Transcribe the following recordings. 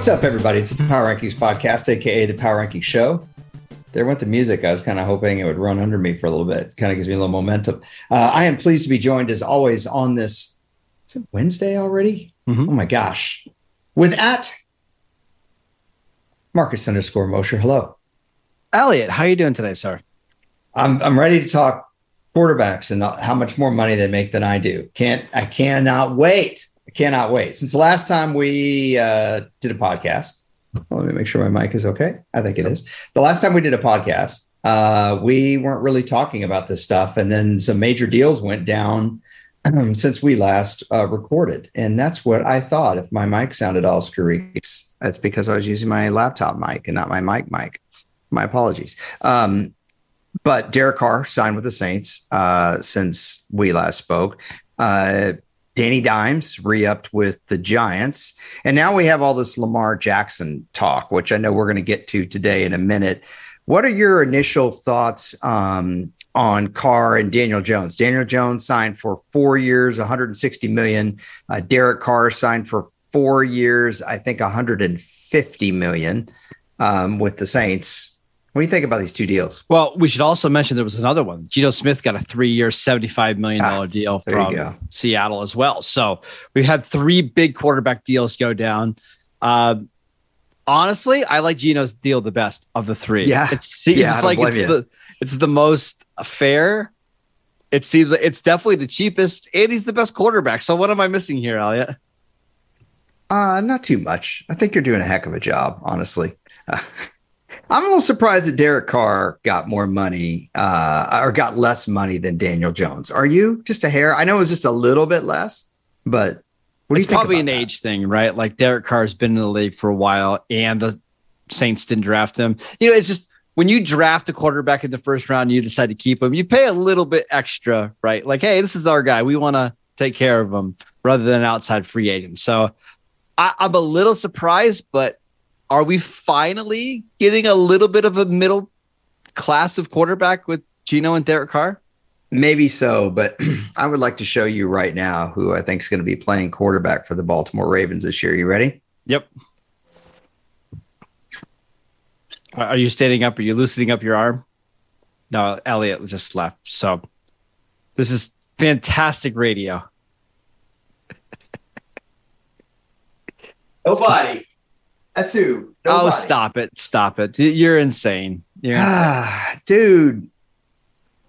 What's up, everybody? It's the Power Rankings Podcast, aka the Power Rankings Show. There went the music. I was kind of hoping it would run under me for a little bit. Kind of gives me a little momentum. Uh, I am pleased to be joined, as always, on this. Is it Wednesday already? Mhm. Oh my gosh! With at Marcus underscore Mosher. Hello. Elliot, how are you doing today, sir? I'm I'm ready to talk quarterbacks and how much more money they make than I do. Can't I cannot wait. I cannot wait. Since the last time we uh, did a podcast, well, let me make sure my mic is okay. I think it is. The last time we did a podcast, uh, we weren't really talking about this stuff, and then some major deals went down um, since we last uh, recorded, and that's what I thought. If my mic sounded all screwy, that's because I was using my laptop mic and not my mic mic. My apologies. Um, but Derek Carr signed with the Saints uh, since we last spoke. Danny Dimes re-upped with the Giants, and now we have all this Lamar Jackson talk, which I know we're going to get to today in a minute. What are your initial thoughts um, on Carr and Daniel Jones? Daniel Jones signed for four years, 160 million. Uh, Derek Carr signed for four years, I think 150 million um, with the Saints. What do you think about these two deals? Well, we should also mention there was another one. Geno Smith got a three-year, seventy-five million dollar Ah, deal from. Seattle as well. So we had three big quarterback deals go down. Uh, honestly, I like Geno's deal the best of the three. Yeah. it seems Yeah, like it's you. the it's the most fair. It seems like it's definitely the cheapest, and he's the best quarterback. So what am I missing here, Elliot? Uh, not too much. I think you're doing a heck of a job, honestly. Uh, I'm a little surprised that Derek Carr got more money uh, or got less money than Daniel Jones. Are you just a hair? I know it was just a little bit less, but what do you it's probably an that? age thing, right? Like Derek Carr's been in the league for a while, and the Saints didn't draft him. You know, it's just when you draft a quarterback in the first round, and you decide to keep him. You pay a little bit extra, right? Like, hey, this is our guy. We want to take care of him rather than an outside free agent. So I, I'm a little surprised, but are we finally getting a little bit of a middle class of quarterback with Geno and Derek Carr? Maybe so, but I would like to show you right now who I think is going to be playing quarterback for the Baltimore Ravens this year. You ready? Yep. Are are you standing up? Are you loosening up your arm? No, Elliot just left. So this is fantastic radio. Nobody. That's who. Oh, stop it. Stop it. You're insane. You're insane. Ah, dude.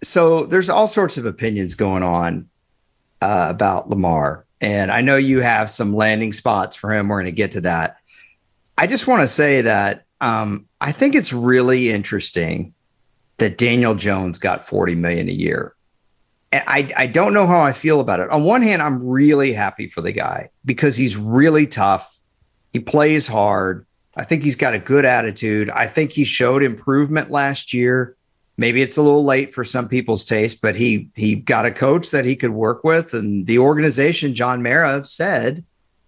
So there's all sorts of opinions going on uh, about Lamar, and I know you have some landing spots for him. We're going to get to that. I just want to say that um, I think it's really interesting that Daniel Jones got 40 million a year. And I, I don't know how I feel about it. On one hand, I'm really happy for the guy because he's really tough. He plays hard. I think he's got a good attitude. I think he showed improvement last year. Maybe it's a little late for some people's taste, but he he got a coach that he could work with, and the organization, John Mara, said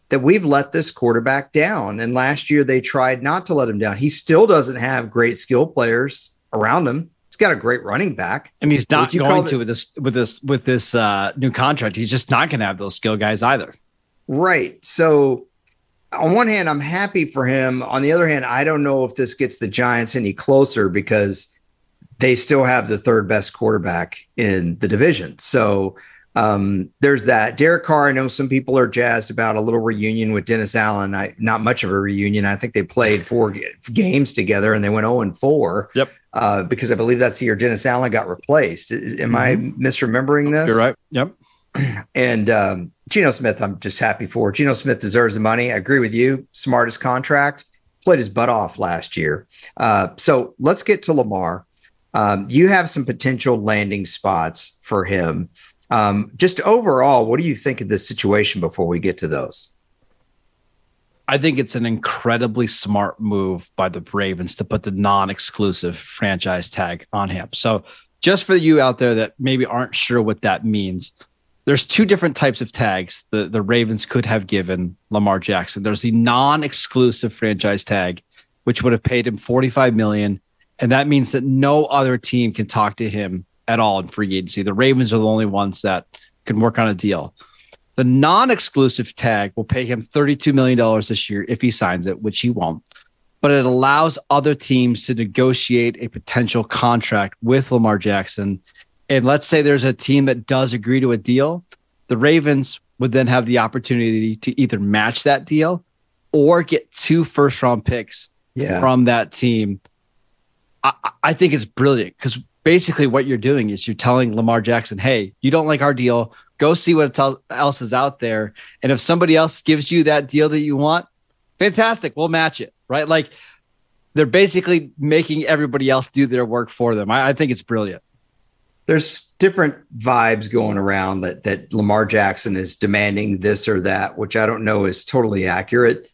that we've let this quarterback down. And last year they tried not to let him down. He still doesn't have great skill players around him. He's got a great running back. and he's not going to with this with this with this uh, new contract. He's just not going to have those skill guys either. Right. So on one hand, I'm happy for him. On the other hand, I don't know if this gets the Giants any closer because they still have the third best quarterback in the division. So um, there's that. Derek Carr, I know some people are jazzed about a little reunion with Dennis Allen. I, not much of a reunion. I think they played four g- games together and they went 0 and 4. Yep. Uh, because I believe that's the year Dennis Allen got replaced. Is- Am I misremembering this? You're right. Yep. And um, Geno Smith, I'm just happy for. Geno Smith deserves the money. I agree with you. Smartest contract. Played his butt off last year. Uh, so let's get to Lamar. Um, you have some potential landing spots for him. Um, just overall, what do you think of this situation before we get to those? I think it's an incredibly smart move by the Ravens to put the non-exclusive franchise tag on him. So, just for you out there that maybe aren't sure what that means, there's two different types of tags the the Ravens could have given Lamar Jackson. There's the non-exclusive franchise tag, which would have paid him 45 million, and that means that no other team can talk to him at all in free agency. The Ravens are the only ones that can work on a deal. The non exclusive tag will pay him $32 million this year if he signs it, which he won't. But it allows other teams to negotiate a potential contract with Lamar Jackson. And let's say there's a team that does agree to a deal, the Ravens would then have the opportunity to either match that deal or get two first round picks yeah. from that team. I, I think it's brilliant because basically what you're doing is you're telling Lamar Jackson, hey, you don't like our deal. Go see what else is out there. And if somebody else gives you that deal that you want, fantastic. We'll match it. Right. Like they're basically making everybody else do their work for them. I, I think it's brilliant. There's different vibes going around that that Lamar Jackson is demanding this or that, which I don't know is totally accurate.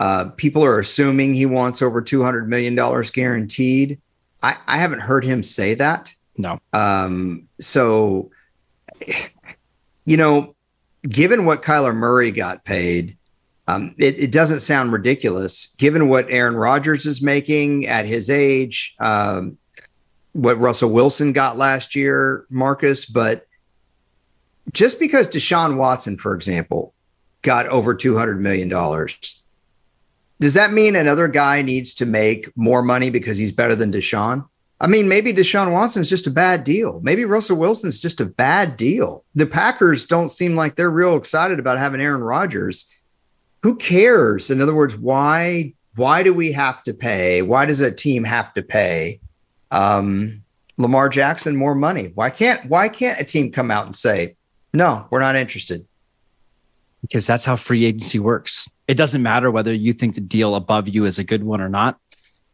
Uh, people are assuming he wants over $200 million guaranteed. I, I haven't heard him say that. No. Um, so, you know, given what Kyler Murray got paid, um, it, it, doesn't sound ridiculous. Given what Aaron Rodgers is making at his age, um, what Russell Wilson got last year, Marcus, but just because Deshaun Watson, for example, got over $200 million does that mean another guy needs to make more money because he's better than Deshaun? I mean, maybe Deshaun Watson is just a bad deal. Maybe Russell Wilson's just a bad deal. The Packers don't seem like they're real excited about having Aaron Rodgers. Who cares? In other words, why why do we have to pay? Why does a team have to pay um, Lamar Jackson more money? Why can't why can't a team come out and say, "No, we're not interested"? Because that's how free agency works. It doesn't matter whether you think the deal above you is a good one or not.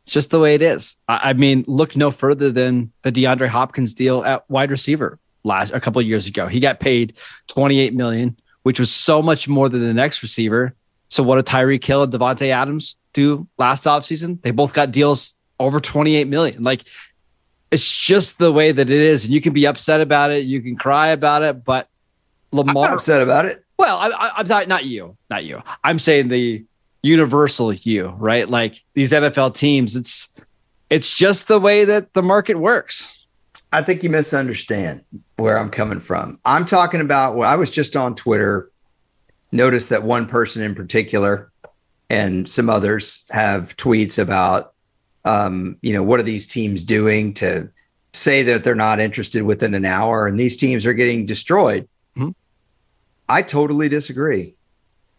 It's just the way it is. I, I mean, look no further than the DeAndre Hopkins deal at wide receiver last a couple years ago. He got paid 28 million, which was so much more than the next receiver. So what did Tyreek Hill and Davante Adams do last offseason? They both got deals over 28 million. Like it's just the way that it is. And you can be upset about it, you can cry about it, but Lamar I'm upset about it. Well, I, am not not you, not you. I'm saying the universal you, right? Like these NFL teams, it's it's just the way that the market works. I think you misunderstand where I'm coming from. I'm talking about well, I was just on Twitter, noticed that one person in particular and some others have tweets about um, you know, what are these teams doing to say that they're not interested within an hour and these teams are getting destroyed. Mm-hmm. I totally disagree.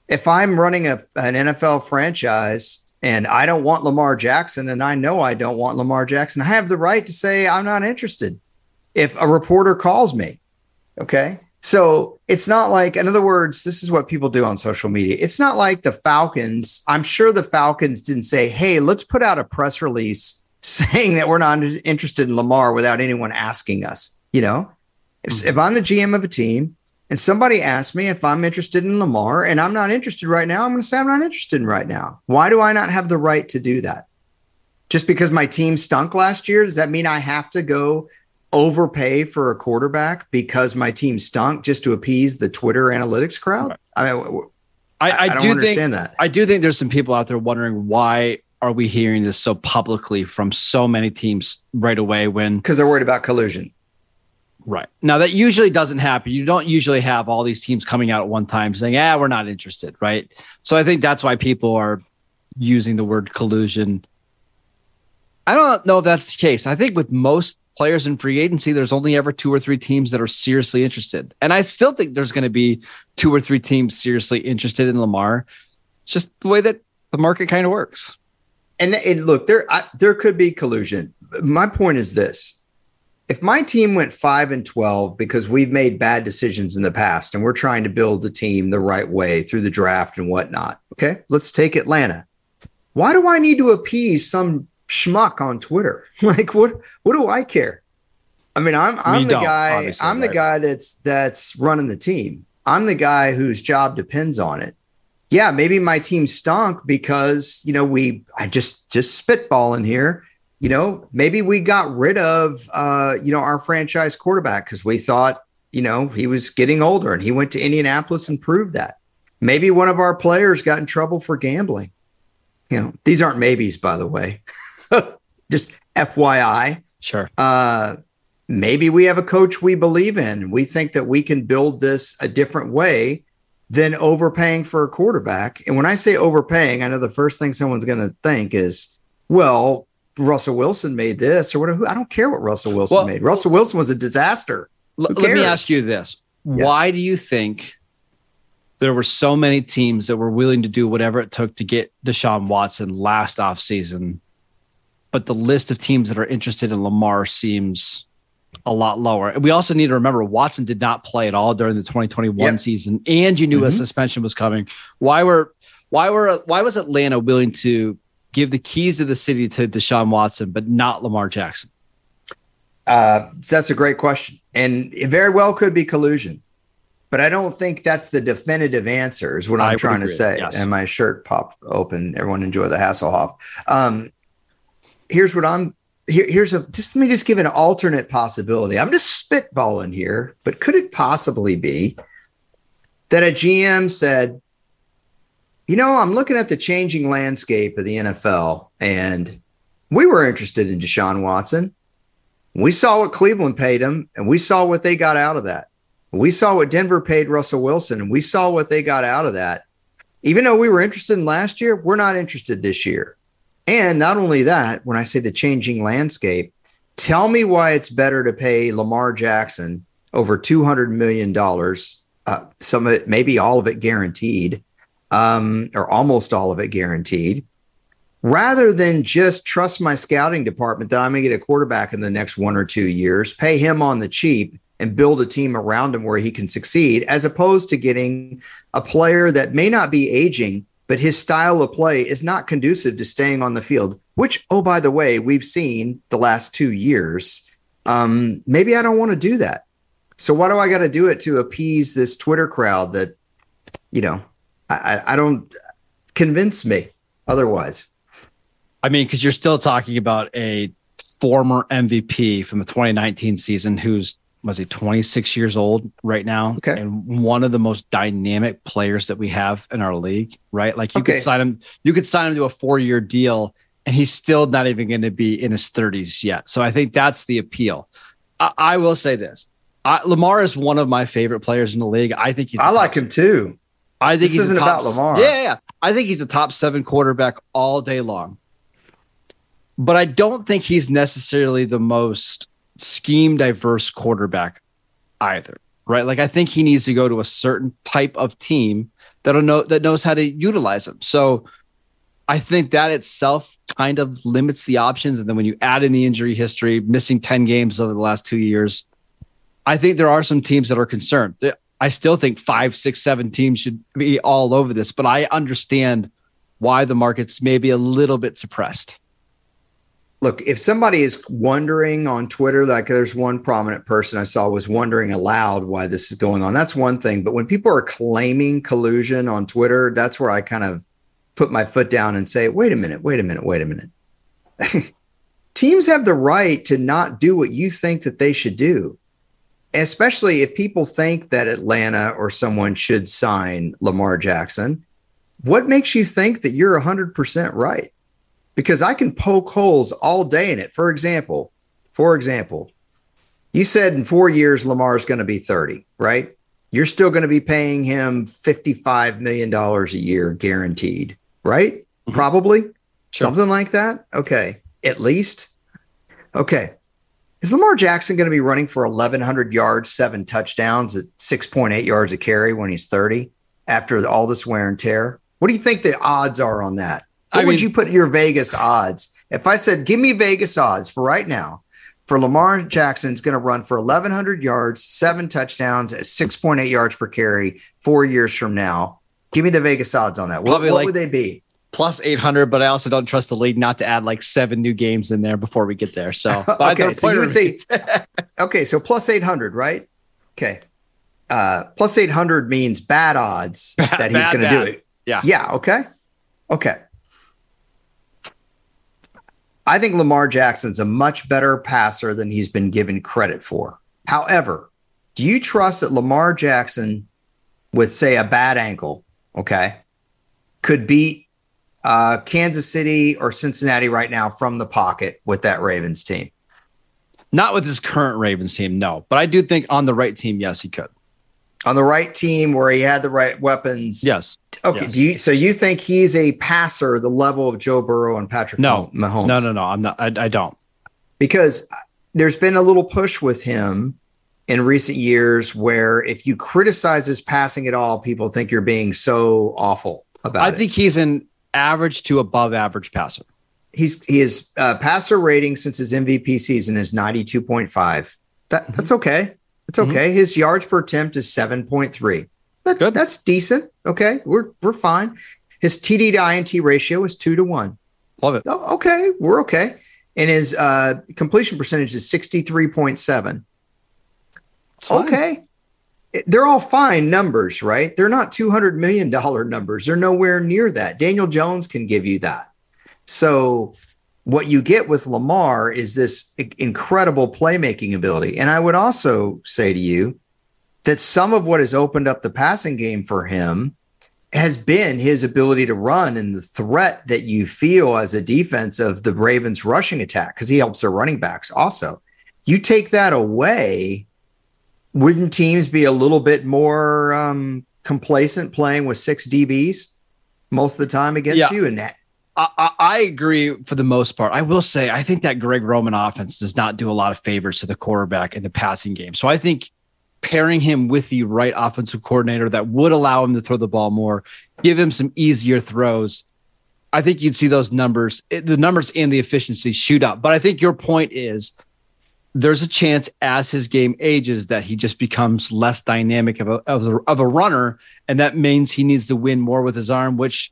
If I'm running a, an NFL franchise and I don't want Lamar Jackson, and I know I don't want Lamar Jackson, I have the right to say I'm not interested if a reporter calls me. Okay. So it's not like, in other words, this is what people do on social media. It's not like the Falcons. I'm sure the Falcons didn't say, hey, let's put out a press release saying that we're not interested in Lamar without anyone asking us. You know, if, mm-hmm. if I'm the GM of a team and somebody asks me if I'm interested in Lamar and I'm not interested right now, I'm going to say I'm not interested in right now. Why do I not have the right to do that? Just because my team stunk last year, does that mean I have to go overpay for a quarterback because my team stunk just to appease the Twitter analytics crowd? I mean, I, I, I do understand think, that. I do think there's some people out there wondering why are we hearing this so publicly from so many teams right away when because they're worried about collusion. Right. Now that usually doesn't happen. You don't usually have all these teams coming out at one time saying, "Yeah, we're not interested." Right. So I think that's why people are using the word collusion. I don't know if that's the case. I think with most players in free agency, there's only ever two or three teams that are seriously interested. And I still think there's going to be two or three teams seriously interested in Lamar. It's just the way that the market kind of works. And, and look, there I, there could be collusion. My point is this if my team went 5 and 12 because we've made bad decisions in the past and we're trying to build the team the right way through the draft and whatnot okay let's take atlanta why do i need to appease some schmuck on twitter like what what do i care i mean i'm i'm the guy i'm right. the guy that's that's running the team i'm the guy whose job depends on it yeah maybe my team stunk because you know we i just just spitballing here you know, maybe we got rid of, uh, you know, our franchise quarterback because we thought, you know, he was getting older and he went to Indianapolis and proved that. Maybe one of our players got in trouble for gambling. You know, these aren't maybes, by the way. Just FYI. Sure. Uh, maybe we have a coach we believe in. We think that we can build this a different way than overpaying for a quarterback. And when I say overpaying, I know the first thing someone's going to think is, well, Russell Wilson made this or whatever. I don't care what Russell Wilson well, made. Russell Wilson was a disaster. Let me ask you this. Yeah. Why do you think there were so many teams that were willing to do whatever it took to get Deshaun Watson last offseason, but the list of teams that are interested in Lamar seems a lot lower. And we also need to remember Watson did not play at all during the 2021 yep. season, and you knew mm-hmm. a suspension was coming. Why were why were why was Atlanta willing to give the keys of the city to Deshaun Watson, but not Lamar Jackson? Uh, so that's a great question, and it very well could be collusion but I don't think that's the definitive answer. Is what I'm trying to say. Yes. And my shirt popped open. Everyone enjoy the Hasselhoff. Um, here's what I'm. Here, here's a. Just let me just give an alternate possibility. I'm just spitballing here, but could it possibly be that a GM said, you know, I'm looking at the changing landscape of the NFL, and we were interested in Deshaun Watson. We saw what Cleveland paid him, and we saw what they got out of that we saw what Denver paid Russell Wilson, and we saw what they got out of that. Even though we were interested in last year, we're not interested this year. And not only that, when I say the changing landscape, tell me why it's better to pay Lamar Jackson over $200 million, uh, some of it, maybe all of it guaranteed, um, or almost all of it guaranteed, rather than just trust my scouting department that I'm going to get a quarterback in the next one or two years, pay him on the cheap and build a team around him where he can succeed, as opposed to getting a player that may not be aging, but his style of play is not conducive to staying on the field, which, oh, by the way, we've seen the last two years. Um, maybe I don't want to do that. So why do I got to do it to appease this Twitter crowd that, you know, I, I don't convince me otherwise. I mean, because you're still talking about a former MVP from the 2019 season who's was he 26 years old right now? Okay. and one of the most dynamic players that we have in our league right? Like you okay. could sign him you could sign him to a four-year deal and he's still not even going to be in his 30s yet. So i think that's the appeal. I, I will say this. I, lamar is one of my favorite players in the league. I think he's i like him too. I think this isn't top, about lamar. Yeah, yeah i think he's a top seven quarterback all day long. But i don't think he's necessarily the most scheme diverse quarterback either, right? Like I think he needs to go to a certain type of team that'll know that knows how to utilize him. So I think that itself kind of limits the options. And then when you add in the injury history, missing 10 games over the last two years, I think there are some teams that are concerned. I still think five, six, seven teams should be all over this, but I understand why the market's maybe a little bit suppressed look, if somebody is wondering on Twitter, like there's one prominent person I saw was wondering aloud why this is going on, that's one thing. But when people are claiming collusion on Twitter, that's where I kind of put my foot down and say, wait a minute, wait a minute, wait a minute. Teams have the right to not do what you think that they should do. Especially if people think that Atlanta or someone should sign Lamar Jackson. What makes you think that you're 100% right? Because I can poke holes all day in it. For example, for example, you said in four years Lamar is going to be 30, right? You're still going to be paying him $55 million a year guaranteed, right? Mm-hmm. Probably sure. something like that. Okay. At least. Okay. Is Lamar Jackson going to be running for 1,100 yards, seven touchdowns at 6.8 yards a carry when he's 30 after all this wear and tear? What do you think the odds are on that? What I would mean, you put your Vegas odds? If I said, give me Vegas odds for right now, for Lamar Jackson's going to run for 1,100 yards, seven touchdowns at 6.8 yards per carry four years from now. Give me the Vegas odds on that. What, what like would they be? Plus 800, but I also don't trust the league not to add like seven new games in there before we get there. So, okay, so you would say, okay, so plus 800, right? Okay. Uh, plus 800 means bad odds that he's going to do it. Yeah. Yeah. Okay. Okay. I think Lamar Jackson's a much better passer than he's been given credit for. However, do you trust that Lamar Jackson, with say a bad ankle, okay, could beat uh, Kansas City or Cincinnati right now from the pocket with that Ravens team? Not with his current Ravens team, no. But I do think on the right team, yes, he could. On the right team where he had the right weapons. Yes. Okay. Yes. Do you so you think he's a passer the level of Joe Burrow and Patrick No. Mahomes? No, no, no. I'm not. I, I don't. Because there's been a little push with him in recent years where if you criticize his passing at all, people think you're being so awful about I it. I think he's an average to above average passer. he's his uh, passer rating since his MVP season is 92.5. That Mm-hmm. that's okay. That's okay. His yards per attempt is 7.3. That, Good. That's decent. Okay. We're we're fine. His TD to INT ratio is two to one. Love it. Oh, okay. We're okay. And his uh, completion percentage is 63.7. Okay. They're all fine numbers, right? They're not $200 million numbers. They're nowhere near that. Daniel Jones can give you that. So, what you get with Lamar is this incredible playmaking ability. And I would also say to you that some of what has opened up the passing game for him has been his ability to run and the threat that you feel as a defense of the Ravens rushing attack because he helps their running backs also. You take that away, wouldn't teams be a little bit more um, complacent playing with six DBs most of the time against Yeah. you? And that, I, I, agree for the most part. I will say I think that Greg Roman offense does not do a lot of favors to the quarterback in the passing game. So I think pairing him with the right offensive coordinator that would allow him to throw the ball more, give him some easier throws. I think you'd see those numbers, the numbers and the efficiency shoot up. But I think your point is there's a chance as his game ages that he just becomes less dynamic of a, of a, of a runner. And that means he needs to win more with his arm, which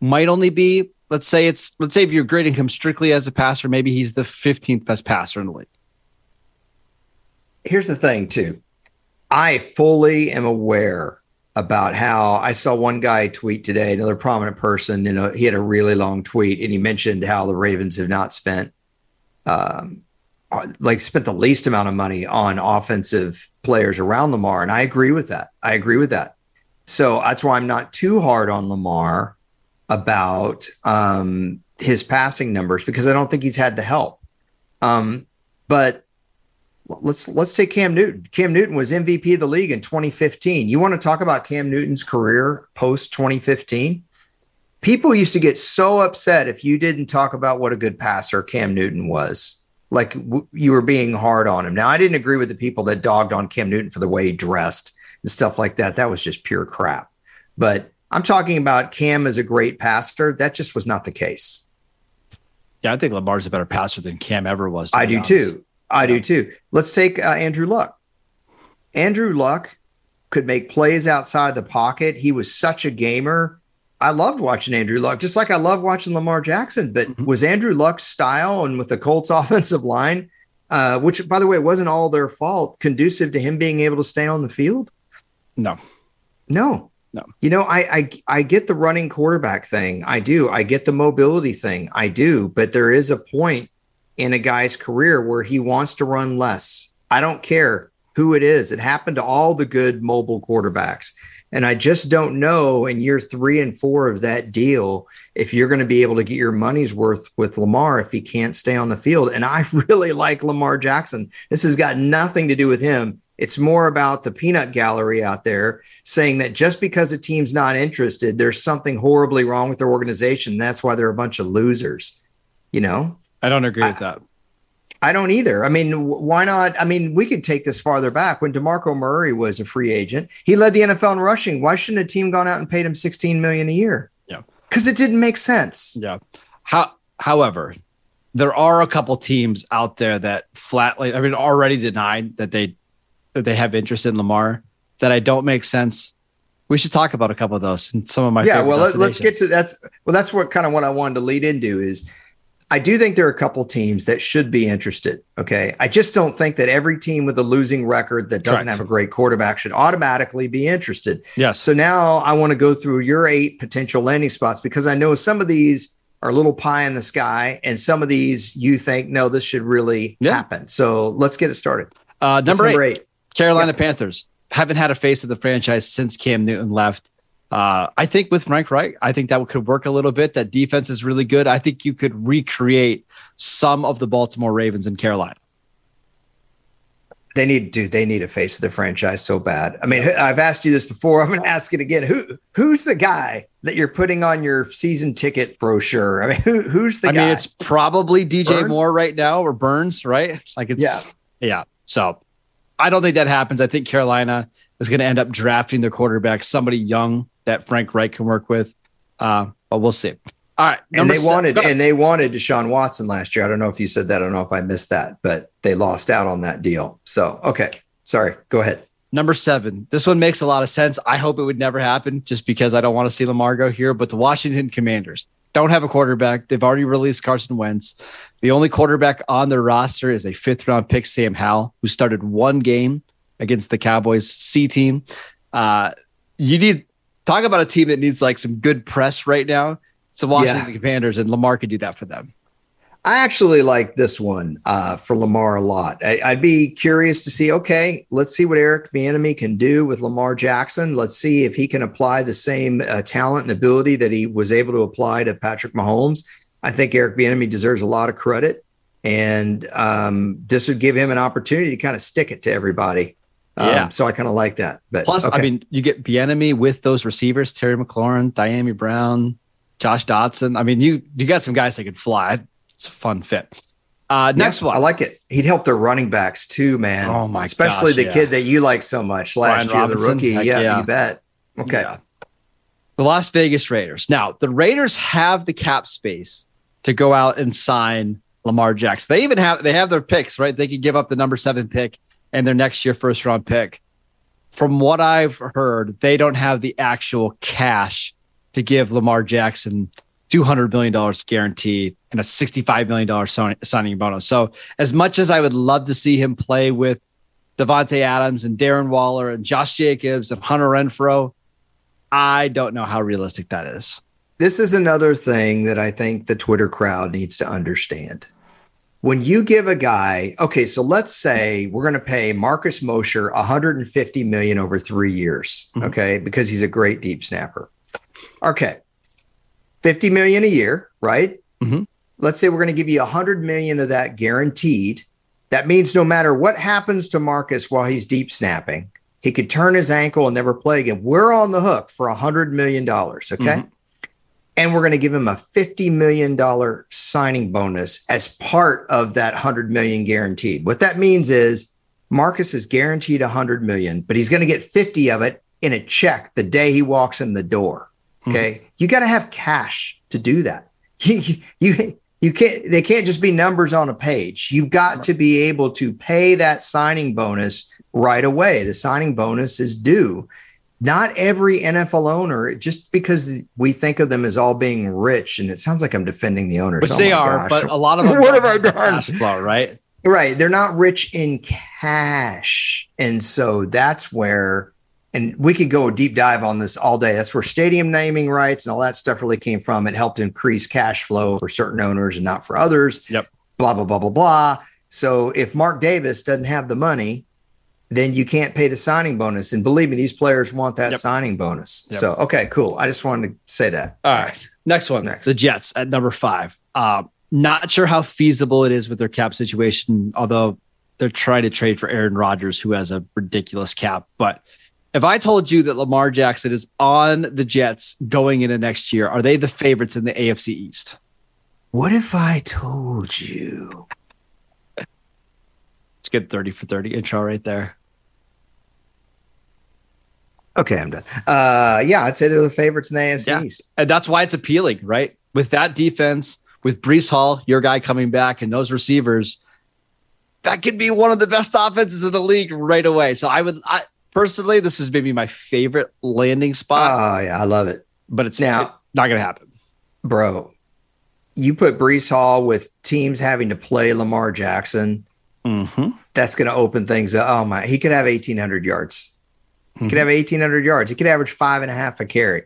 might only be, let's say it's, let's say if you're grading him strictly as a passer, maybe he's the 15th best passer in the league. here's the thing, too. I fully am aware about how I saw one guy tweet today, another prominent person, you know, he had a really long tweet and he mentioned how the Ravens have not spent um like spent the least amount of money on offensive players around Lamar. And I agree with that. I agree with that. So that's why I'm not too hard on Lamar about um his passing numbers because I don't think he's had the help. Um, but let's let's take Cam Newton. Cam Newton was MVP of the league in 2015. You want to talk about Cam Newton's career post 2015? People used to get so upset if you didn't talk about what a good passer Cam Newton was. Like w- you were being hard on him. Now, I didn't agree with the people that dogged on Cam Newton for the way he dressed and stuff like that. That was just pure crap. But I'm talking about Cam as a great passer. That just was not the case. Yeah, I think Lamar's a better passer than Cam ever was. to I do honest. too. I do too. Let's take uh, Andrew Luck. Andrew Luck could make plays outside the pocket. He was such a gamer. I loved watching Andrew Luck, just like I love watching Lamar Jackson. But Mhm. was Andrew Luck's style and with the Colts offensive line, uh, which by the way wasn't all their fault, conducive to him being able to stay on the field? No. No. No. You know, I, I I get the running quarterback thing. I do. I get the mobility thing. I do. But there is a point in a guy's career where he wants to run less. I don't care who it is. It happened to all the good mobile quarterbacks. And I just don't know in year three and four of that deal if you're going to be able to get your money's worth with Lamar if he can't stay on the field. And I really like Lamar Jackson. This has got nothing to do with him. It's more about the peanut gallery out there saying that just because a team's not interested, there's something horribly wrong with their organization. That's why they're a bunch of losers. You know, I don't agree with that. I don't either. I mean, why not? I mean, we could take this farther back. When DeMarco Murray was a free agent, he led the NFL in rushing. Why shouldn't a team gone out and paid him 16 million a year? Yeah. Because it didn't make sense. Yeah. How, however, there are a couple teams out there that flatly, I mean, already denied that they that they have interest in Lamar that I don't make sense. We should talk about a couple of those and some of my yeah. Well, let, let's get to that's well, that's what kind of what I wanted to lead into is I do think there are a couple teams that should be interested. Okay. I just don't think that every team with a losing record that doesn't have a great quarterback should automatically be interested. yes. So now I want to go through your eight potential landing spots because I know some of these are a little pie in the sky, and some of these you think, no, this should really Yeah. happen. So let's get it started. uh, What's number eight, Carolina Panthers haven't had a face of the franchise since Cam Newton left. Uh, I think with Frank Reich, I think that could work a little bit. That defense is really good. I think you could recreate some of the Baltimore Ravens in Carolina. They need, dude. They need a face of the franchise so bad. I mean, I've asked you this before. I'm going to ask it again. Who, who's the guy that you're putting on your season ticket brochure? I mean, who, who's the I guy? mean, it's probably DJ Burns? Moore right now or Burns, right? Like it's Yeah. yeah. So I don't think that happens. I think Carolina is going to end up drafting their quarterback, somebody young that Frank Reich can work with. Uh, but we'll see. All right, and they se- wanted, and they wanted Deshaun Watson last year. I don't know if you said that. I don't know if I missed that, but they lost out on that deal. So, okay, sorry. Go ahead. Number seven. This one makes a lot of sense. I hope it would never happen just because I don't want to see Lamar go here. But the Washington Commanders don't have a quarterback. They've already released Carson Wentz. The only quarterback on their roster is a fifth round pick, Sam Howell, who started one game against the Cowboys C team. Uh, you need talk about a team that needs like some good press right now. It's the Washington Commanders, and Lamar could do that for them. I actually like this one uh, for Lamar a lot. I, I'd be curious to see. Okay, let's see what Eric Bieniemy can do with Lamar Jackson. Let's see if he can apply the same uh, talent and ability that he was able to apply to Patrick Mahomes. I think Eric Bieniemy deserves a lot of credit, and um, this would give him an opportunity to kind of stick it to everybody. Um, Yeah. so I kind of like that. But Plus, okay. I mean, you get Bieniemy with those receivers: Terry McLaurin, Dyami Brown, Josh Dotson. I mean, you you got some guys that could fly. It's a fun fit. Uh, next Yeah, one. I like it. He'd help their running backs too, man. Oh my Especially gosh, the yeah. kid that you like so much last Brian year, the rookie. Yeah, yeah. you bet. Okay. The Las Vegas Raiders. Now, the Raiders have the cap space to go out and sign Lamar Jackson. They even have they have their picks, right? They could give up the number seven pick and their next year first round pick. From what I've heard, they don't have the actual cash to give Lamar Jackson $200 million guaranteed and a $65 million signing bonus. So, as much as I would love to see him play with Davante Adams and Darren Waller and Josh Jacobs and Hunter Renfrow, I don't know how realistic that is. This is another thing that I think the Twitter crowd needs to understand. When you give a guy, okay, so let's say we're going to pay Marcus Mosher 150 million over three years, Mhm. okay, because he's a great deep snapper. Okay, 50 million a year, right? Mhm. Let's say we're going to give you 100 million of that guaranteed. That means no matter what happens to Marcus while he's deep snapping, he could turn his ankle and never play again. We're on the hook for $100 million, okay? Mhm. and we're going to give him a $50 million signing bonus as part of that 100 million guaranteed. What that means is Marcus is guaranteed 100 million, but he's going to get 50 of it in a check the day he walks in the door. Mm-hmm. Okay? You got to have cash to do that. You, you you can't they can't just be numbers on a page. You've got to be able to pay that signing bonus right away. The signing bonus is due not every NFL owner, just because we think of them as all being rich, and it sounds like I'm defending the owners, Which Oh they are, gosh. but a lot of them What have I done? Cash flow, right? right, they're not rich in cash, and so that's where, and we could go a deep dive on this all day. That's where stadium naming rights and all that stuff really came from. It helped increase cash flow for certain owners and not for others. Yep. Blah blah blah blah blah. So if Mark Davis doesn't have the money, then you can't pay the signing bonus. And believe me, these players want that Yep. signing bonus. Yep. So, okay, cool. I just wanted to say that. All right. Next one. Next. The Jets at number five. Uh, not sure how feasible it is with their cap situation, although they're trying to trade for Aaron Rodgers, who has a ridiculous cap. But if I told you that Lamar Jackson is on the Jets going into next year, are they the favorites in the AFC East? What if I told you? It's a good 30 for 30 intro right there. Okay, I'm done. Uh, yeah, I'd say they're the favorites in the AFC Yeah. East. And that's why it's appealing, right? With that defense, with Breece Hall, your guy coming back, and those receivers, that could be one of the best offenses in the league right away. So I would, I personally, this is maybe my favorite landing spot, Oh, yeah, I love it. but it's now- not going to happen. Bro, you put Breece Hall with teams having to play Lamar Jackson. Mm-hmm. That's going to open things up. Oh, my. He could have 1,800 yards. He could have 1,800 yards. He could average five and a half a carry.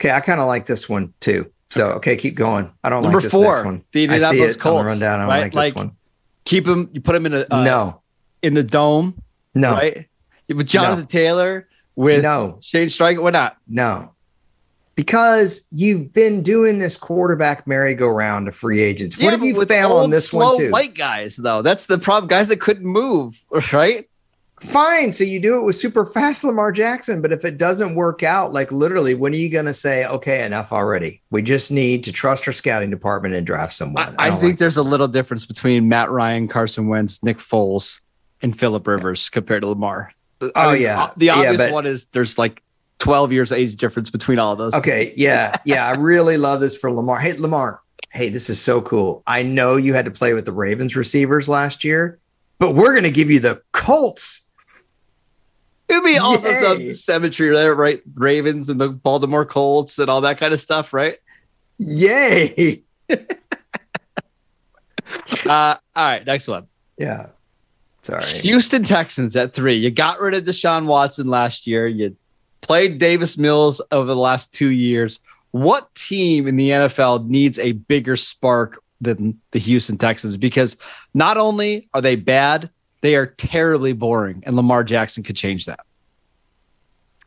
Okay, I kind of like this one too. So, okay, keep going. I don't Number like this four, next one. the I see Indianapolis Colts, on the rundown. I don't right? like this one. Keep him, you put him in a, uh, no, in the dome, no, right? With Jonathan Taylor, with no. Shane Steichen. Why not? No. Because you've been doing this quarterback merry-go-round of free agents. Yeah, what have you found old, on this one too? White guys, though. That's the problem. Guys that couldn't move, right? Fine. So you do it with super fast Lamar Jackson. But if it doesn't work out, like literally, when are you going to say, okay, enough already? We just need to trust our scouting department and draft someone. I, I think like there's this. a little difference between Matt Ryan, Carson Wentz, Nick Foles, and Philip Rivers compared to Lamar. I oh, mean, yeah. The obvious yeah, but, one is there's like 12 years age difference between all of those. Okay. Yeah. Yeah. I really love this for Lamar. Hey, Lamar. Hey, this is so cool. I know you had to play with the Ravens receivers last year, but we're going to give you the Colts It'd be also Yay. some symmetry there, right? Ravens and the Baltimore Colts and all that kind of stuff, right? Yay. uh, all right, next one. Yeah. Sorry. Houston Texans at three. You got rid of Deshaun Watson last year. You played Davis Mills over the last two years. What team in the NFL needs a bigger spark than the Houston Texans? Because not only are they bad, they are terribly boring, and Lamar Jackson could change that.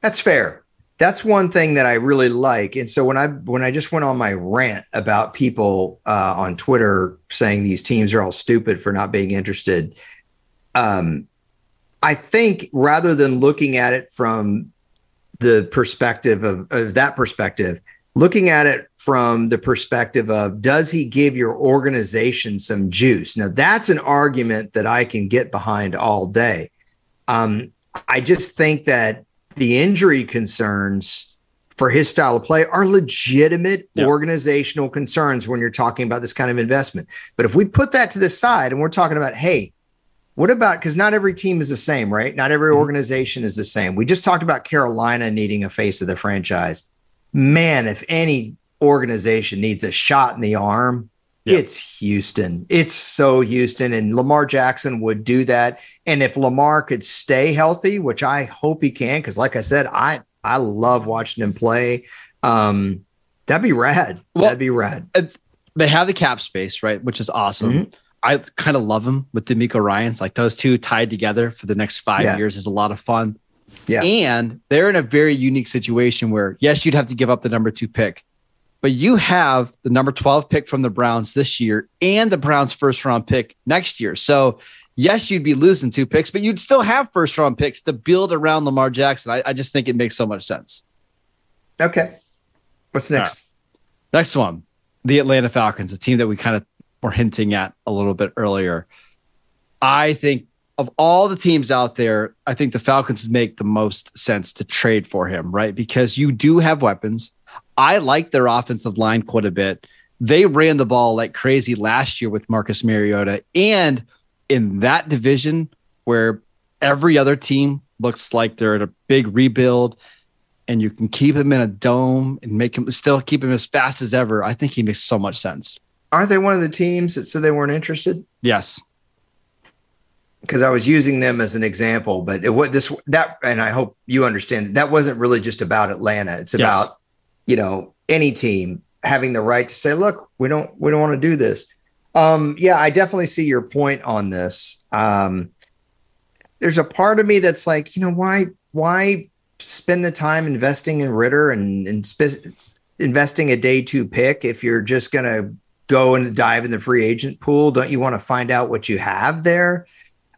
That's fair. That's one thing that I really like. And so when I when I just went on my rant about people uh, on Twitter saying these teams are all stupid for not being interested, um, I think rather than looking at it from the perspective of, of that perspective, looking at it from the perspective of does he give your organization some juice? Now, that's an argument that I can get behind all day. Um, I just think that the injury concerns for his style of play are legitimate organizational concerns when you're talking about this kind of investment. But if we put that to the side and we're talking about, hey, what about because not every team is the same, right? Not every mm-hmm. organization is the same. We just talked about Carolina needing a face of the franchise man, if any organization needs a shot in the arm, yep. it's Houston. It's so Houston. And Lamar Jackson would do that. And if Lamar could stay healthy, which I hope he can, because like I said, I I love watching him play. Um, that'd be rad. Well, that'd be rad. They have the cap space, right? Which is awesome. Mm-hmm. I kind of love them with DeMeco Ryans. Like those two tied together for the next five yeah. years is a lot of fun. Yeah. And they're in a very unique situation where, yes, you'd have to give up the number two pick, but you have the number 12 pick from the Browns this year and the Browns' first round pick next year. So, yes, you'd be losing two picks, but you'd still have first round picks to build around Lamar Jackson. I, I just think it makes so much sense. Okay. What's next? Right. Next one the Atlanta Falcons, a team that we kind of were hinting at a little bit earlier. I think of all the teams out there, I think the Falcons make the most sense to trade for him, right? Because you do have weapons. I like their offensive line quite a bit. They ran the ball like crazy last year with Marcus Mariota. And in that division where every other team looks like they're in a big rebuild and you can keep him in a dome and make him still keep him as fast as ever, I think he makes so much sense. Aren't they one of the teams that said they weren't interested? Yes because I was using them as an example, but it was this that, and I hope you understand that wasn't really just about Atlanta. It's about yes. you know any team having the right to say, look, we don't we don't want to do this. Um, yeah, I definitely see your point on this. Um, there's a part of me that's like, you know, why why spend the time investing in Ridder and, and spe- investing a day two pick if you're just gonna go and dive in the free agent pool? Don't you want to find out what you have there?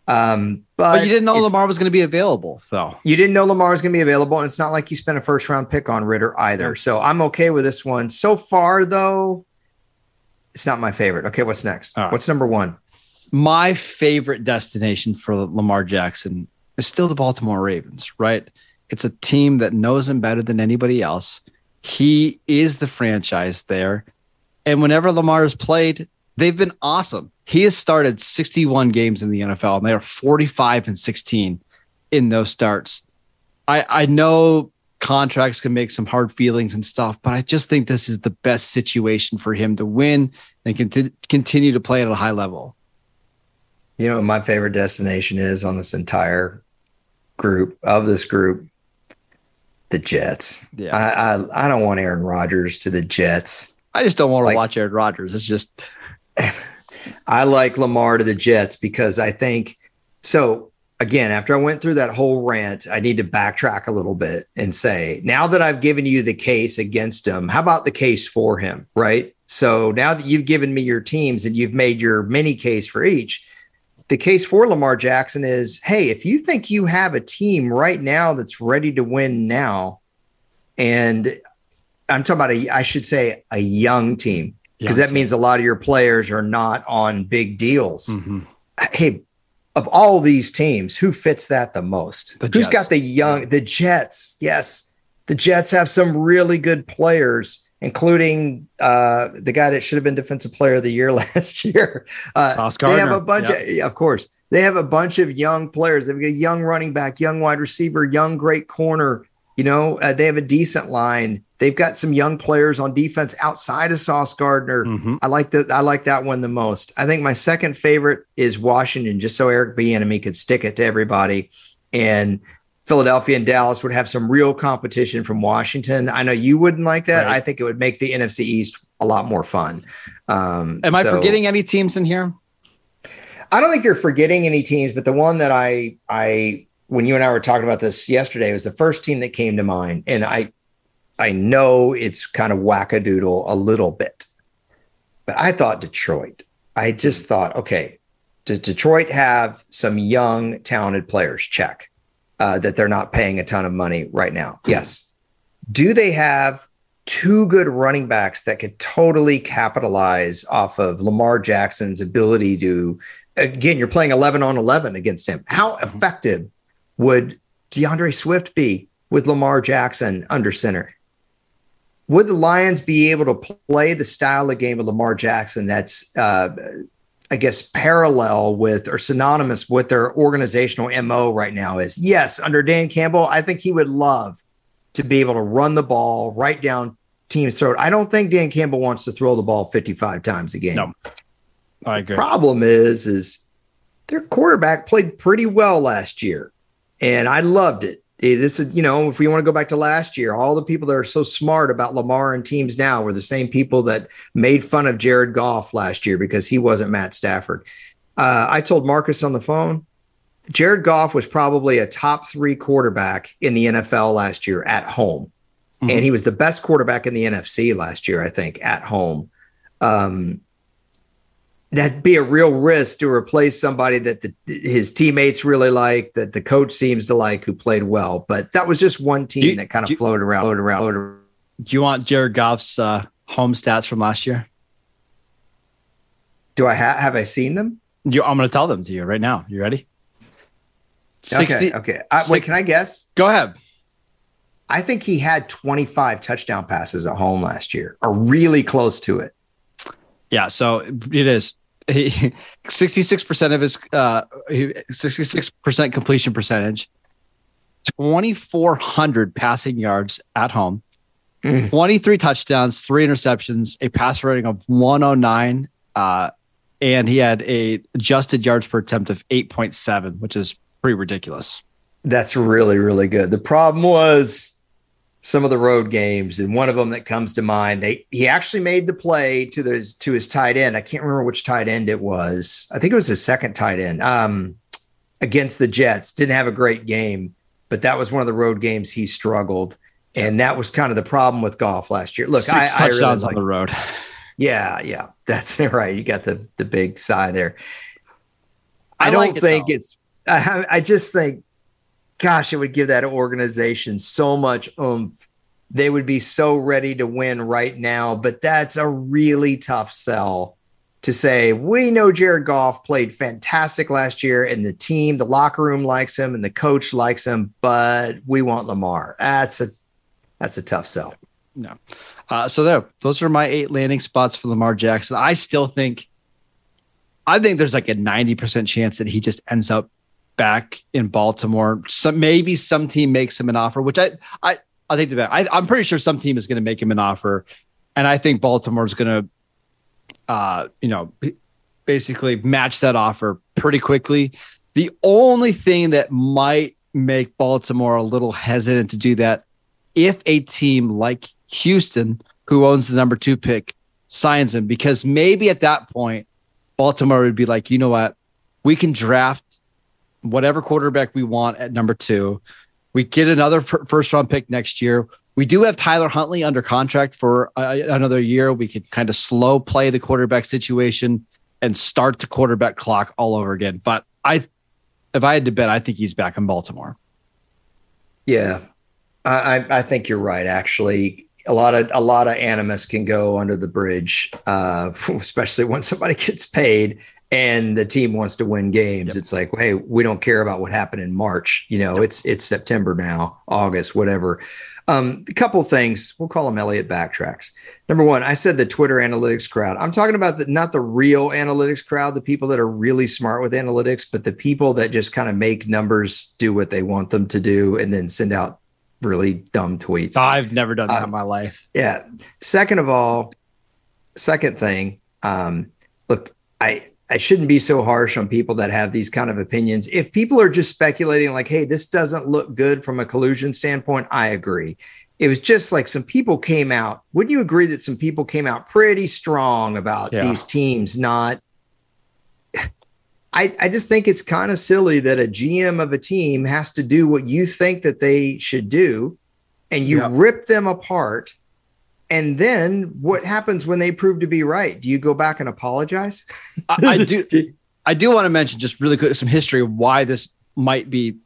Um, but, but, you didn't know Lamar was going to be available, though. You didn't know Lamar was going to be available, and it's not like you spent a first round pick on Ridder either. So I'm okay with this one. So far, though, it's not my favorite. Okay, what's next? Right. What's number one? My favorite destination for Lamar Jackson is still the Baltimore Ravens, right? It's a team that knows him better than anybody else. He is the franchise there. And whenever Lamar has played, they've been awesome. He has started 61 games in the NFL, and they are 45 and 16 in those starts. I, I know contracts can make some hard feelings and stuff, but I just think this is the best situation for him to win and conti- continue to play at a high level. You know my favorite destination is on this entire group of this group? The Jets. Yeah. I, I, I don't want Aaron Rodgers to the Jets. I just don't want like, to watch Aaron Rodgers. It's just I like Lamar to the Jets because I think so. Again, after I went through that whole rant, I need to backtrack a little bit and say, now that I've given you the case against him, how about the case for him? Right. So now that you've given me your teams and you've made your mini case for each, the case for Lamar Jackson is hey, if you think you have a team right now that's ready to win now, and I'm talking about a, I should say, a young team, because that means a lot of your players are not on big deals. Mm-hmm. Hey, of all these teams, who fits that the most? The Who's Jets. got the young, the Jets? Yes, the Jets have some really good players including uh, the guy that should have been defensive player of the year last year. Uh, they have a bunch yep. of, yeah, of course, they have a bunch of young players. They've got a young running back, young wide receiver, young great corner. You know, uh, they have a decent line. They've got some young players on defense outside of Sauce Gardner. Mm-hmm. I like that. I like that one the most. I think my second favorite is Washington, just so Eric Bieniemy could stick it to everybody. And Philadelphia and Dallas would have some real competition from Washington. I know you wouldn't like that. Right. I think it would make the NFC East a lot more fun. Um, Am I so, forgetting any teams in here? I don't think you're forgetting any teams, but the one that I I when you and I were talking about this yesterday was the first team that came to mind, and I I know it's kind of wackadoodle a little bit, but I thought Detroit. I just thought, okay, does Detroit have some young, talented players? Check uh, that they're not paying a ton of money right now. Yes. Do they have two good running backs that could totally capitalize off of Lamar Jackson's ability to? Again, you're playing 11 on 11 against him. How mm-hmm. effective would D'Andre Swift be with Lamar Jackson under center? Would the Lions be able to play the style of game of Lamar Jackson that's uh, I guess, parallel with or synonymous with their organizational MO right now is yes, under Dan Campbell, I think he would love to be able to run the ball right down team's throat. I don't think Dan Campbell wants to throw the ball 55 times a game. No, I agree. The problem is, is their quarterback played pretty well last year, and I loved it this is, you know, if we want to go back to last year, all the people that are so smart about Lamar and teams now were the same people that made fun of Jared Goff last year because he wasn't Matt Stafford. Uh, I told Marcus on the phone, Jared Goff was probably a top three quarterback in the NFL last year at home. Mm-hmm. And he was the best quarterback in the NFC last year, I think, at home. Um, that'd be a real risk to replace somebody that the, his teammates really like, that the coach seems to like, who played well. But that was just one team you, that kind of floated around, floated around, floated around. Do you want Jared Goff's uh, home stats from last year? Do I have have I seen them? You, I'm going to tell them to you right now. You ready? 60, okay. Okay. Uh, wait, can I guess? Go ahead. I think he had 25 touchdown passes at home last year, or really close to it. Yeah, so it is he 66% of his uh 66% completion percentage 2400 passing yards at home mm. 23 touchdowns three interceptions a pass rating of 109 uh and he had a adjusted yards per attempt of 8.7 which is pretty ridiculous that's really really good the problem was some of the road games, and one of them that comes to mind, they he actually made the play to the to his tight end. I can't remember which tight end it was. I think it was his second tight end um, against the Jets. Didn't have a great game, but that was one of the road games he struggled, and that was kind of the problem with Goff last year. Look, Six I, touchdowns I really like, on the road. Yeah, yeah, that's right. You got the the big sigh there. I, I don't like it think though. it's. I, I just think gosh, it would give that organization so much oomph. They would be so ready to win right now, but that's a really tough sell to say, we know Jared Goff played fantastic last year and the team, the locker room likes him and the coach likes him, but we want Lamar. That's a that's a tough sell. No. Uh, so there, those are my eight landing spots for Lamar Jackson. I still think I think there's like a 90% chance that he just ends up back in Baltimore. Some maybe some team makes him an offer, which I I take the bet. I, I'm pretty sure some team is going to make him an offer, and I think Baltimore is going to, uh, you know, basically match that offer pretty quickly. The only thing that might make Baltimore a little hesitant to do that, if a team like Houston, who owns the number two pick, signs him, because maybe at that point, Baltimore would be like, you know what, we can draft whatever quarterback we want at number two. We get another first round pick next year. We do have Tyler Huntley under contract for uh, another year. We could kind of slow play the quarterback situation and start the quarterback clock all over again. But I, if I had to bet, I think he's back in Baltimore. Yeah, I, I think you're right. Actually, a lot of a lot of animus can go under the bridge, uh, especially when somebody gets paid and the team wants to win games. Yep. It's like, hey, we don't care about what happened in March. You know, yep. it's it's September now, August, whatever. Um, a couple things. We'll call them Elliot backtracks. Number one, I said the Twitter analytics crowd. I'm talking about the, not the real analytics crowd, the people that are really smart with analytics, but the people that just kind of make numbers do what they want them to do and then send out really dumb tweets. I've never done that uh, in my life. Yeah. Second of all, second thing, um, look, I I shouldn't be so harsh on people that have these kind of opinions. If people are just speculating, like, hey, this doesn't look good from a collusion standpoint, I agree. It was just like some people came out. Wouldn't you agree that some people came out pretty strong about yeah. these teams not? I, I just think it's kind of silly that a GM of a team has to do what you think that they should do, and you yeah. rip them apart and then what happens when they prove to be right? Do you go back and apologize? I, I, do. I do want to mention just really quick some history of why this might be,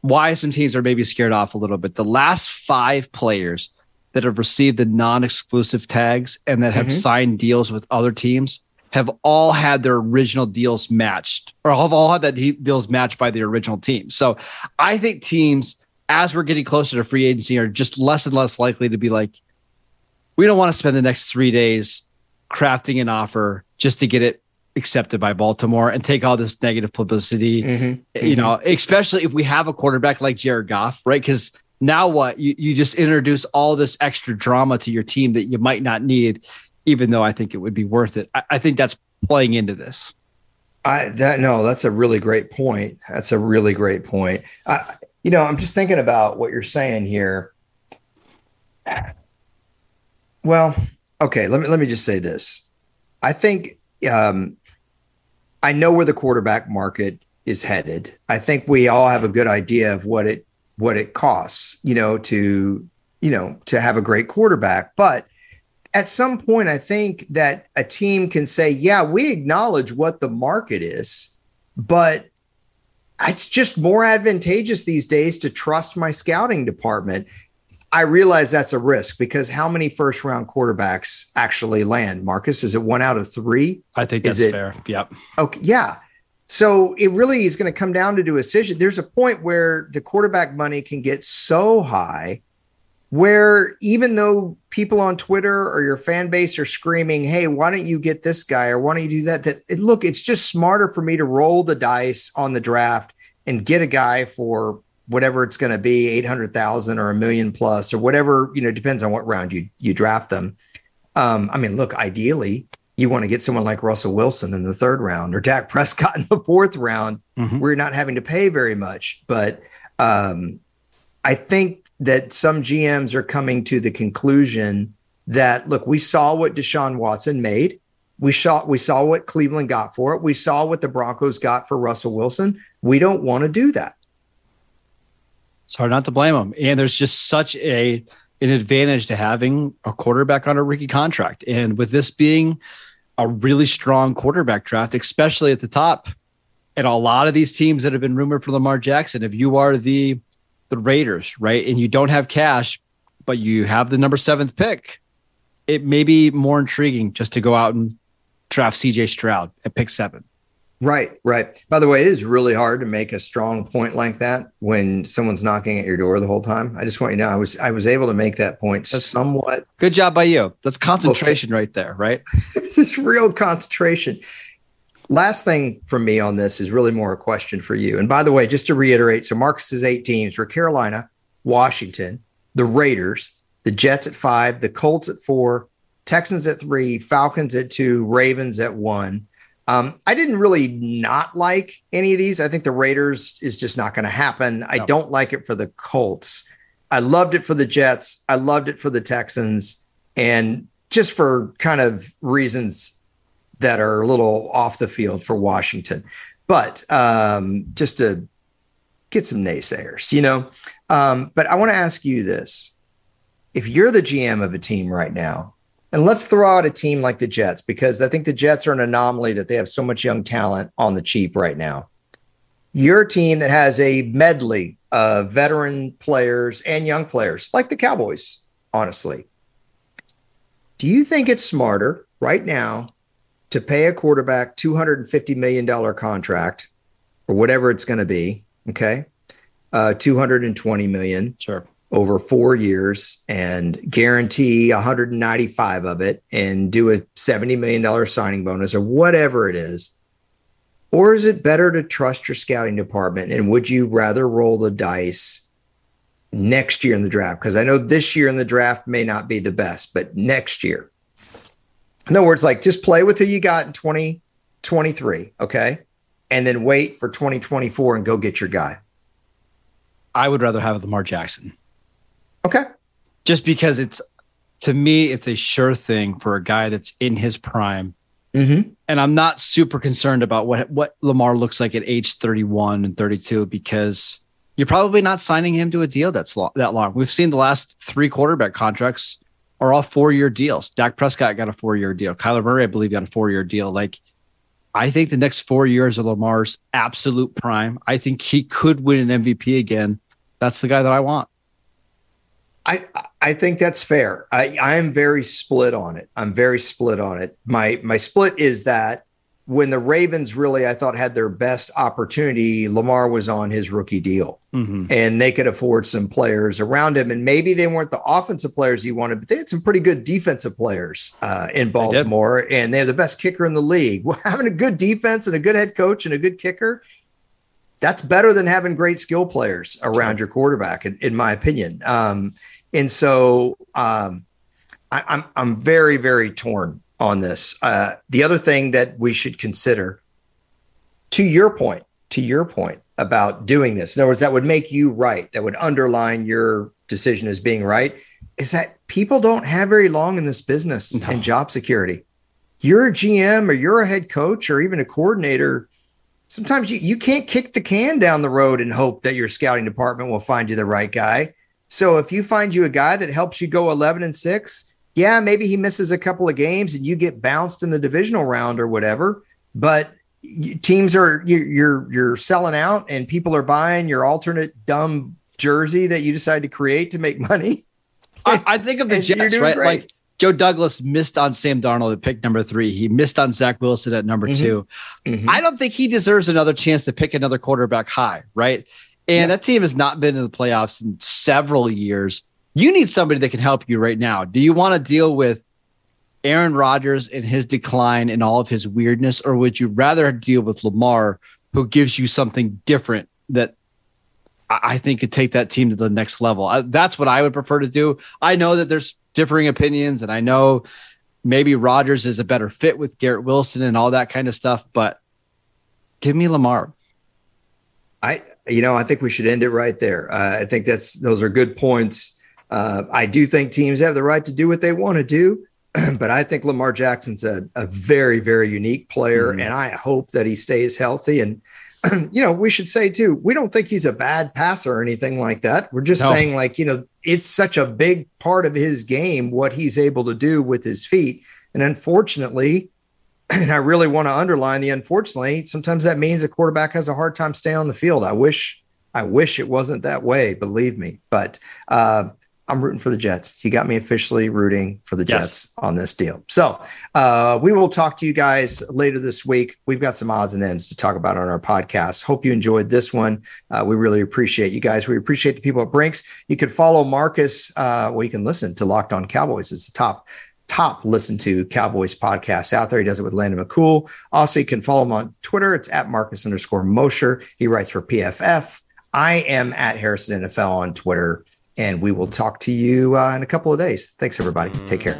why some teams are maybe scared off a little bit. The last five players that have received the non-exclusive tags and that have mm-hmm. signed deals with other teams have all had their original deals matched, or have all had that deals matched by the original team. So I think teams, as we're getting closer to free agency, are just less and less likely to be like, we don't want to spend the next three days crafting an offer just to get it accepted by Baltimore and take all this negative publicity. Mm-hmm. You know, especially if we have a quarterback like Jared Goff, right? Because now what? You you just introduce all this extra drama to your team that you might not need, even though I think it would be worth it. I, I think that's playing into this. I that no, that's a really great point. That's a really great point. I, you know, I'm just thinking about what you're saying here. Well, okay. Let me let me just say this. I think um, I know where the quarterback market is headed. I think we all have a good idea of what it what it costs, you know, to you know to have a great quarterback. But at some point, I think that a team can say, "Yeah, we acknowledge what the market is, but." It's just more advantageous these days to trust my scouting department. I realize that's a risk because how many first round quarterbacks actually land? Marcus, is it one out of three? I think that's it, fair. Yep. Okay. Yeah. So it really is going to come down to a decision. There's a point where the quarterback money can get so high where even though people on Twitter or your fan base are screaming, Hey, why don't you get this guy? Or why don't you do that? That look, it's just smarter for me to roll the dice on the draft and get a guy for whatever it's going to be 800,000 or a million plus or whatever, you know, depends on what round you you draft them. Um, I mean, look, ideally, you want to get someone like Russell Wilson in the third round or Dak Prescott in the fourth round mm-hmm. where you're not having to pay very much. But um, I think that some GMs are coming to the conclusion that look, we saw what Deshaun Watson made. We saw we saw what Cleveland got for it. We saw what the Broncos got for Russell Wilson. We don't want to do that. It's hard not to blame them. And there's just such a an advantage to having a quarterback on a rookie contract. And with this being a really strong quarterback draft, especially at the top, and a lot of these teams that have been rumored for Lamar Jackson, if you are the the Raiders, right, and you don't have cash, but you have the number seventh pick, it may be more intriguing just to go out and draft CJ Stroud at pick seven. Right, right. By the way, it is really hard to make a strong point like that when someone's knocking at your door the whole time. I just want you to know I was I was able to make that point That's somewhat. Good job by you. That's concentration okay. right there, right? this is real concentration. Last thing from me on this is really more a question for you. And by the way, just to reiterate, so Marcus's eight teams were Carolina, Washington, the Raiders, the Jets at five, the Colts at four, Texans at three, Falcons at two, Ravens at one. Um, I didn't really not like any of these. I think the Raiders is just not going to happen. No. I don't like it for the Colts. I loved it for the Jets. I loved it for the Texans. And just for kind of reasons that are a little off the field for Washington. But um, just to get some naysayers, you know. Um, but I want to ask you this. If you're the GM of a team right now, And let's throw out a team like the Jets because I think the Jets are an anomaly that they have so much young talent on the cheap right now. You're team that has a medley of veteran players and young players, like the Cowboys, honestly. Do you think it's smarter right now to pay a quarterback $250 million contract or whatever it's going to be? Okay. Uh, 220 million. Sure over four years and guarantee 195 of it and do a $70 million signing bonus or whatever it is? Or is it better to trust your scouting department? And would you rather roll the dice next year in the draft? Because I know this year in the draft may not be the best, but next year. In other words, like just play with who you got in 2023, okay? And then wait for 2024 and go get your guy. I would rather have Lamar Jackson. Okay. Just because it's to me, it's a sure thing for a guy that's in his prime. Mm-hmm. And I'm not super concerned about what what Lamar looks like at age 31 and 32 because you're probably not signing him to a deal that's lo- that long. We've seen the last three quarterback contracts are all four year deals. Dak Prescott got a four year deal. Kyler Murray, I believe, got a four year deal. Like, I think the next four years of Lamar's absolute prime. I think he could win an MVP again. That's the guy that I want. I I think that's fair. I I am very split on it. I'm very split on it. My my split is that when the Ravens really I thought had their best opportunity, Lamar was on his rookie deal, mm-hmm. and they could afford some players around him. And maybe they weren't the offensive players you wanted, but they had some pretty good defensive players uh, in Baltimore, and they have the best kicker in the league. Well, having a good defense and a good head coach and a good kicker. That's better than having great skill players around your quarterback, in, in my opinion. Um, and so um, I, am I'm, I'm very very torn on this. Uh, the other thing that we should consider, to your point, to your point about doing this, in other words, that would make you right, that would underline your decision as being right, is that people don't have very long in this business no. and job security. You're a GM or you're a head coach or even a coordinator. Sometimes you, you can't kick the can down the road and hope that your scouting department will find you the right guy. So if you find you a guy that helps you go 11 and 6, yeah, maybe he misses a couple of games and you get bounced in the divisional round or whatever, but teams are you're you're selling out and people are buying your alternate dumb jersey that you decide to create to make money. I, I think of the Jets, right? Great. Like Joe Douglas missed on Sam Darnold at pick number three. He missed on Zach Wilson at number mm-hmm. 2 mm-hmm. I don't think he deserves another chance to pick another quarterback high, right? And yeah. that team has not been in the playoffs in several years. You need somebody that can help you right now. Do you want to deal with Aaron Rodgers and his decline and all of his weirdness, or would you rather deal with Lamar, who gives you something different that I think could take that team to the next level? I, that's what I would prefer to do. I know that there's differing opinions, and I know maybe Rodgers is a better fit with Garrett Wilson and all that kind of stuff, but give me Lamar. I you know, I think we should end it right there. Uh, I think that's those are good points. Uh, I do think teams have the right to do what they want to do, but I think Lamar Jackson's a, a very, very unique player, mm-hmm. and I hope that he stays healthy. And you know, we should say too, we don't think he's a bad passer or anything like that. We're just no. saying, like, you know, it's such a big part of his game what he's able to do with his feet, and unfortunately, and I really want to underline the unfortunately, sometimes that means a quarterback has a hard time staying on the field. I wish I wish it wasn't that way, believe me. But uh, I'm rooting for the Jets. You got me officially rooting for the yes. Jets on this deal. So uh, we will talk to you guys later this week. We've got some odds and ends to talk about on our podcast. Hope you enjoyed this one. Uh, we really appreciate you guys. We appreciate the people at Brinks. You can follow Marcus. Uh, well, you can listen to Locked On Cowboys. It's the top top listen to Cowboys podcasts out there. He does it with Landon McCool. Also, you can follow him on Twitter. It's at Marcus underscore Mosher. He writes for PFF. I am at Harrison NFL on Twitter, and we will talk to you uh, in a couple of days. Thanks, everybody. Take care.